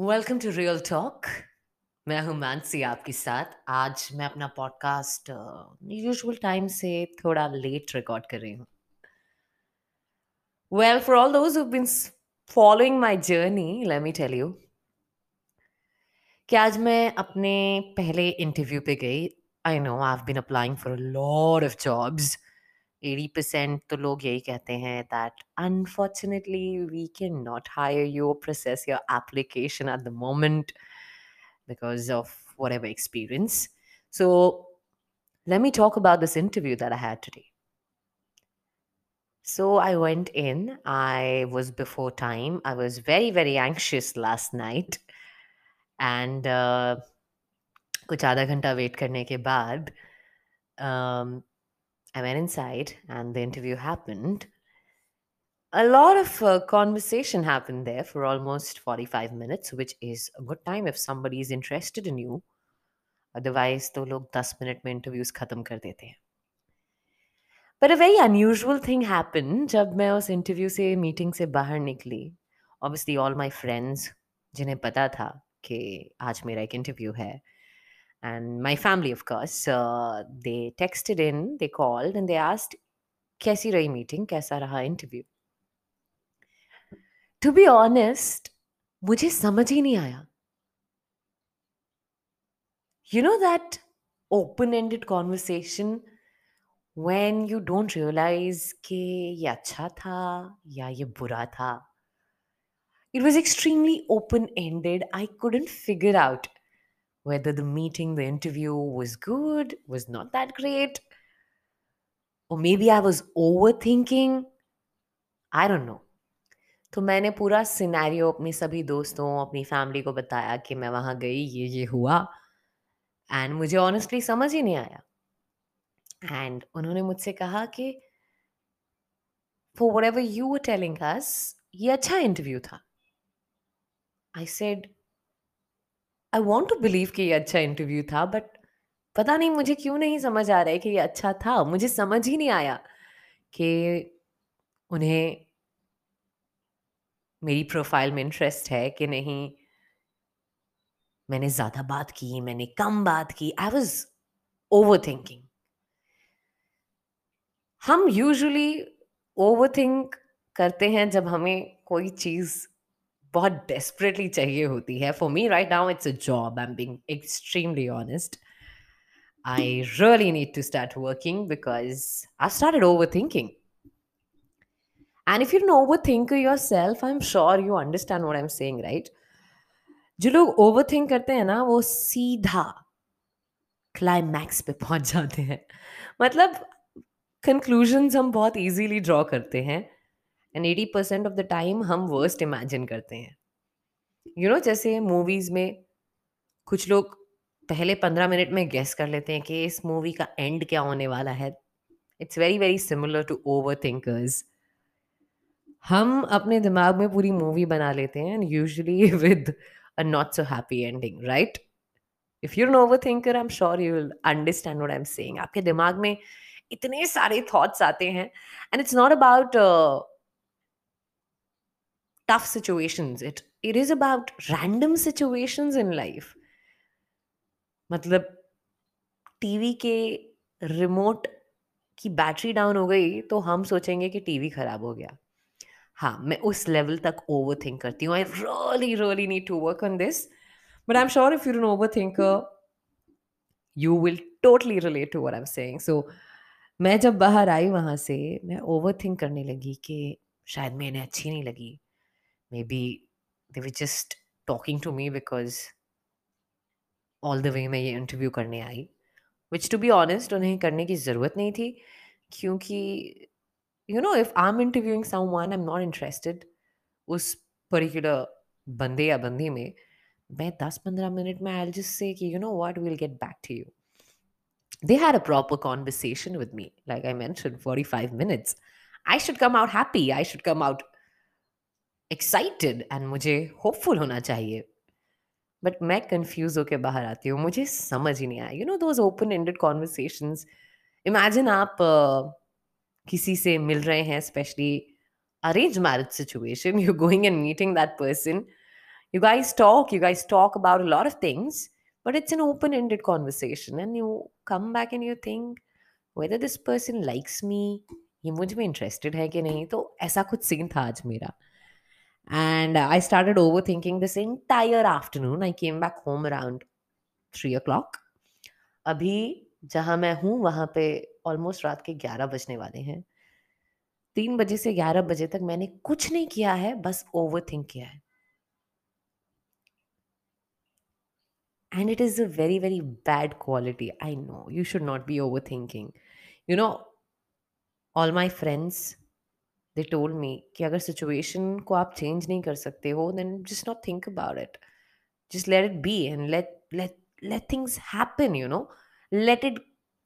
Welcome to real talk मैं हूँ मानसी आपके साथ। आज मैं अपना पॉडकास्ट यूजुअल टाइम से थोड़ा लेट रिकॉर्ड कर रही हूँ। Well for all those been following my journey let me tell you कि आज मैं अपने पहले इंटरव्यू पे गई। I know I have been applying for a lot of jobs 80% तो लोग यही कहते हैं that unfortunately we can not hire you process your application at the moment because of whatever experience. So, let me talk about this interview that I had today. So, I went in, I was before time, I was very, very anxious last night. And uh, कुछ आधा घंटा wait करने के बाद um, I went inside and the interview happened. A lot of uh, conversation happened there for almost 45 minutes, which is a good time if somebody is interested in you. Otherwise, तो लोग 10 minute में interviews खत्म कर देते हैं But a very unusual thing happened जब मैं उस इंटरव्यू से मीटिंग से बाहर निकली Obviously, all my friends जिन्हें पता था कि आज मेरा एक इंटरव्यू है and my family of course uh, they texted in they called and they asked कैसी रही मीटिंग कैसा रहा इंटरव्यू to be honest मुझे समझ ही नहीं आया you know that open ended conversation when you don't realize कि ये अच्छा था या ये बुरा था it was extremely open ended i couldn't figure out whether the meeting, the interview was good, was not that great, or maybe i was overthinking, i don't know. तो मैंने पूरा सिनेरियो अपनी सभी दोस्तों, अपनी फैमिली को बताया कि मैं वहाँ गई, ये ये हुआ। एंड मुझे ऑनेस्टली समझ ही नहीं आया। एंड उन्होंने मुझसे कहा कि for whatever you telling us ये अच्छा इंटरव्यू था। I said I want to believe कि ये अच्छा इंटरव्यू था बट पता नहीं मुझे क्यों नहीं समझ आ रहा है कि ये अच्छा था। मुझे समझ ही नहीं आया कि उन्हें मेरी प्रोफ़ाइल में इंटरेस्ट है कि नहीं। मैंने ज़्यादा बात की, मैंने कम बात की। आई वॉज़ ओवर थिंकिंग हम यूजुअली ओवर थिंक करते हैं जब हमें कोई चीज़ बहुत डेस्परेटली चाहिए होती है. For me right now it's a job I am being extremely honest I really need to start working because I start over thinking and if you know over think yourself I am sure you understand what I am saying right जो लोग over think करते हैं ना वो सीधा climax पे पहुँच जाते हैं. मतलब कंक्लूजन हम बहुत ईजीली ड्रॉ करते हैं. And eighty percent of the time हम वर्स्ट इमेजिन करते हैं। यू you नो know, जैसे मूवीज़ में कुछ लोग पहले पंद्रह मिनट में गेस कर लेते हैं कि इस मूवी का एंड क्या होने वाला है। It's very very similar to over thinkers हम अपने दिमाग में पूरी मूवी बना लेते हैं and usually with a not so happy ending right if you over thinker I am sure you will understand what I am saying आपके दिमाग में इतने सारे थॉट्स आते हैं। And it's not about tough situations. It it is about random situations in life. मतलब TV के remote की बैटरी डाउन हो गई तो हम सोचेंगे कि टीवी खराब हो गया। हाँ मैं उस लेवल तक ओवर थिंक करती हूँ। I really really need to work on this but I am sure if you an over thinker you will totally relate to what I am saying so मैं जब बाहर आई वहाँ से, मैं ओवर थिंक करने लगी कि शायद मैं इन्हें अच्छी नहीं लगी। Maybe they were just talking to me because all the way मैं ये इंटरव्यू करने आई विच टू बी ऑनेस्ट उन्हें करने की ज़रूरत नहीं थी, क्योंकि you know if I am interviewing someone I am not interested उस पर्टिकुलर बंदे या बंदी में, मैं दस पंद्रह मिनट में आई जस्ट से कि you know what will get back to you they had a proper conversation with me, like i mentioned 45 minutes. I should come out happy. I should come out excited and मुझे hopeful होना चाहिए। But मैं confuse होकर बाहर आती हूँ मुझे समझ ही नहीं आया। You know those open ended conversation imagine आप uh, किसी से मिल रहे हैं specially arrange marriage situation you going and meeting that person you guys talk you guys talk about lot of things but it's an open ended conversation and you come back and you think whether this person likes me ये मुझमें interested है कि नहीं? तो ऐसा कुछ scene था आज मेरा। And I started overthinking this entire afternoon. I came back home around three o'clock अभी जहाँ मैं हूँ वहाँ पे ऑलमोस्ट रात के ग्यारह बजने वाले हैं तीन बजे से ग्यारह बजे तक मैंने कुछ नहीं किया है बस ओवर थिंक किया है and it is a very very bad quality i know you should not be overthinking you know all my friends they told मी कि अगर सिचुएशन को आप चेंज नहीं कर सकते हो then just not think about it just let it be and let let let things happen you know let it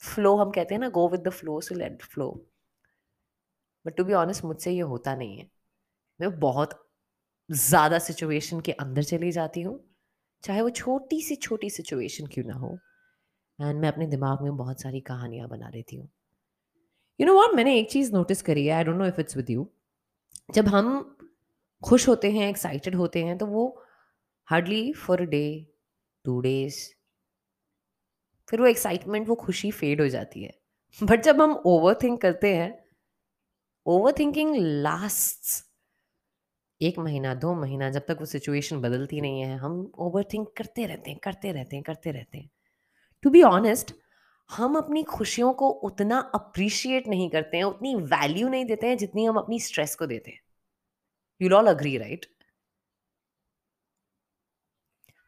flow हम कहते हैं ना go with the flow so let flow but to be honest मुझसे ये होता नहीं है। मैं बहुत ज़्यादा सिचुएशन के अंदर चली जाती हूँ, चाहे वो छोटी सी छोटी सिचुएशन क्यों ना हो। एंड मैं अपने दिमाग में बहुत सारी कहानियाँ बना लेती हूँ। यू नो वॉट मैंने एक चीज़ नोटिस करी है I don't know if it's with you जब हम खुश होते हैं एक्साइटेड होते हैं तो वो hardly for a day two days फिर वो एक्साइटमेंट वो खुशी फेड हो जाती है. बट जब हम ओवर थिंक करते हैं ओवर थिंकिंग लास्ट एक महीना, दो महीना, जब तक वो सिचुएशन बदलती नहीं है. हम ओवर थिंक करते रहते हैं, करते रहते हैं, करते रहते हैं. टू बी ऑनेस्ट हम अपनी खुशियों को उतना अप्रिशिएट नहीं करते हैं, उतनी वैल्यू नहीं देते हैं जितनी हम अपनी स्ट्रेस को देते हैं। यू ऑल अग्री राइट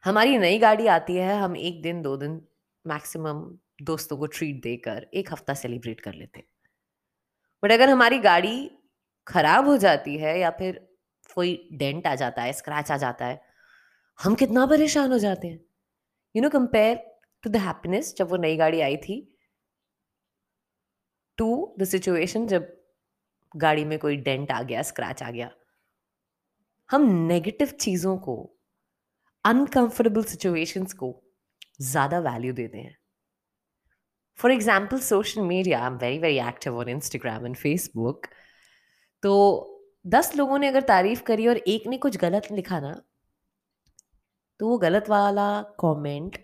हमारी नई गाड़ी आती है, हम एक दिन, दो दिन मैक्सिमम दोस्तों को ट्रीट देकर एक हफ़्ता सेलिब्रेट कर लेते हैं। बट अगर हमारी गाड़ी खराब हो जाती है या फिर कोई डेंट आ जाता है स्क्रैच आ जाता है, हम कितना परेशान हो जाते हैं। You know compare to the happiness जब वो नई गाड़ी आई थी टू द सिचुएशन जब गाड़ी में कोई डेंट आ गया स्क्रैच आ गया, हम नेगेटिव चीज़ों को अनकंफर्टेबल सिचुएशंस को ज़्यादा वैल्यू देते हैं। For example social media I am very very active on Instagram and Facebook तो दस लोगों ने अगर तारीफ़ करी और एक ने कुछ गलत लिखा ना तो वो गलत वाला कमेंट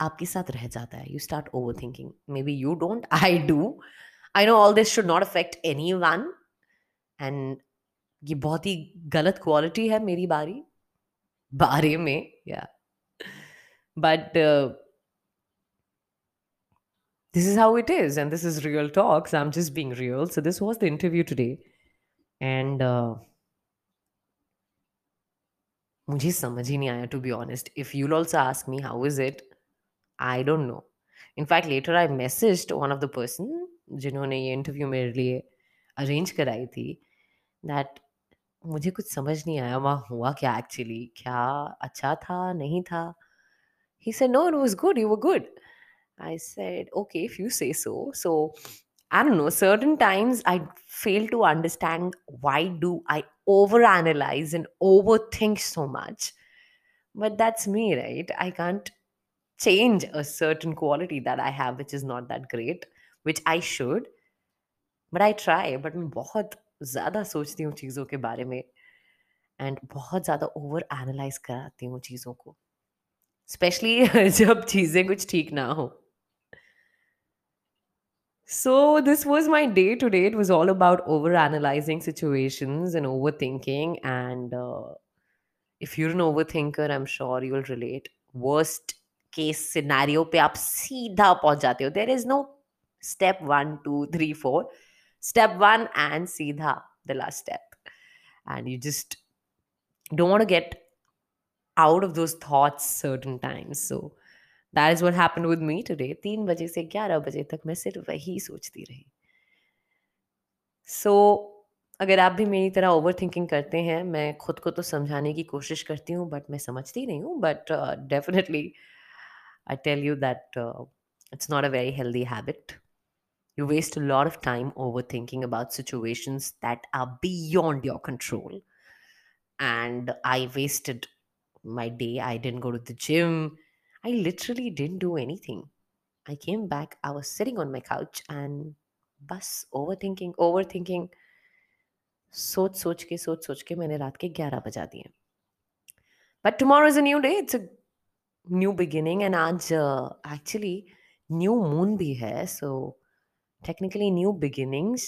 आपके साथ रह जाता है। You start over thinking maybe you don't I do I know all this should not affect anyone and ये बहुत ही गलत क्वालिटी है मेरी बारी बारे में या but this is how it is and this is real talks. I'm just being real. So this was the interview today. And uh, मुझे समझ ही नहीं आया to be honest if you'll also ask me how is it I don't know in fact later I message one of the person जिन्होंने ये interview मेरे लिए arrange कराई थी दैट मुझे कुछ समझ नहीं आया वहाँ हुआ क्या एक्चुअली क्या अच्छा था नहीं था he said no it was good you were good i said okay if you say so so i don't know certain times i fail to understand why do i overanalyze and overthink so much but that's me right i can't change a certain quality that I have, which is not that great, which I should. But I try. But मैं बहुत ज़्यादा सोचती हूँ चीज़ों के बारे में and बहुत ज़्यादा ओवर एनालाइज कराती हूँ चीज़ों को स्पेशली जब चीज़ें कुछ ठीक ना हो So, this was my day today. It was all about over analyzing situations and overthinking. And uh, if you're an overthinker, I'm sure you'll relate. Worst case scenario पे आप सीधा पहुँच जाते हो। There is no step one two three four step one and सीधा the last step and you just don't get out of those thoughts certain times. So that is what happened with me today. तीन बजे से ग्यारह बजे तक मैं सिर्फ़ वही सोचती रही। सो so, अगर आप भी मेरी तरह ओवर थिंकिंग करते हैं मैं खुद को तो समझाने की कोशिश करती हूँ बट मैं समझती नहीं हूँ but definitely uh, I tell you that uh, it's not a very healthy habit. You waste a lot of time overthinking about situations that are beyond your control. And I wasted my day. I didn't go to the gym. I literally didn't do anything. I came back, I was sitting on my couch and bus overthinking, overthinking. सोच सोच के सोच सोच के मैंने रात के ग्यारह बजा दिए But tomorrow is a new day. It's a new beginning and आज एक्चुअली न्यू मून भी है so technically new beginnings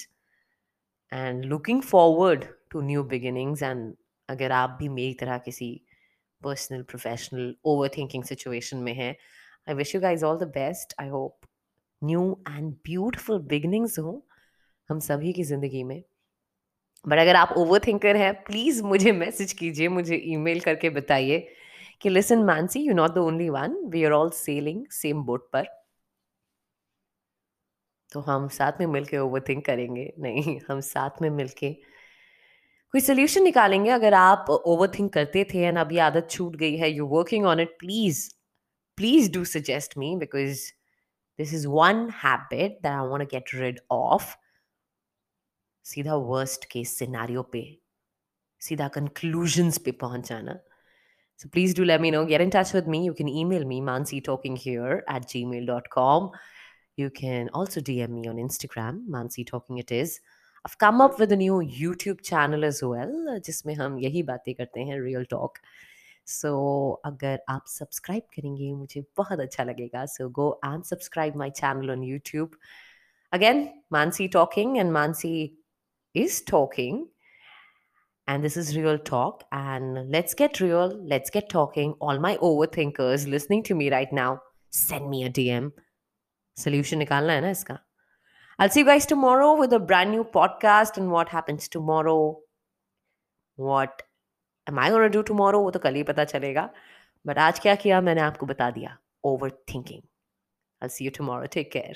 and looking forward to new beginnings and अगर आप भी मेरी तरह किसी personal professional over thinking situation में हैं I wish you guys all the best I hope new and beautiful beginnings हों हम सभी की ज़िंदगी में. बट अगर आप ओवर थिंकर हैं प्लीज़ मुझे मैसेज कीजिए, मुझे ई मेल करके बताइए. कि listen Mansi you not the only one we are all sailing same boat पर तो हम साथ में मिलके ओवर थिंक करेंगे। नहीं, हम साथ में मिलके कोई सोल्यूशन निकालेंगे। अगर आप ओवर थिंक करते थे एंड अभी आदत छूट गई है you working on it please please do suggest me because this is one habit that I want to get rid of सीधा वर्स्ट केस सिनारियो पे, सीधा कंक्लूजन्स पे पहुँच जाना So please do let me know. Get in touch with me. You can email me, mansitalkinghere at gmail.com. You can also DM me on Instagram, Mansi Talking It Is. I've come up with a new YouTube channel as well, जिसमें हम यही बातें करते हैं real talk. So अगर आप subscribe करेंगे मुझे बहुत अच्छा लगेगा. So go and subscribe my channel on YouTube. Again, Mansi Talking and Mansi is talking. And this is real talk. And let's get real. Let's get talking. All my overthinkers listening to me right now, send me a DM. Solution निकालना है ना इसका. I'll see you guys tomorrow with a brand new podcast and what happens tomorrow. What am I going to do tomorrow? वो तो कल ही पता चलेगा. But आज क्या किया मैंने आपको बता दिया. Overthinking. I'll see you tomorrow. Take care.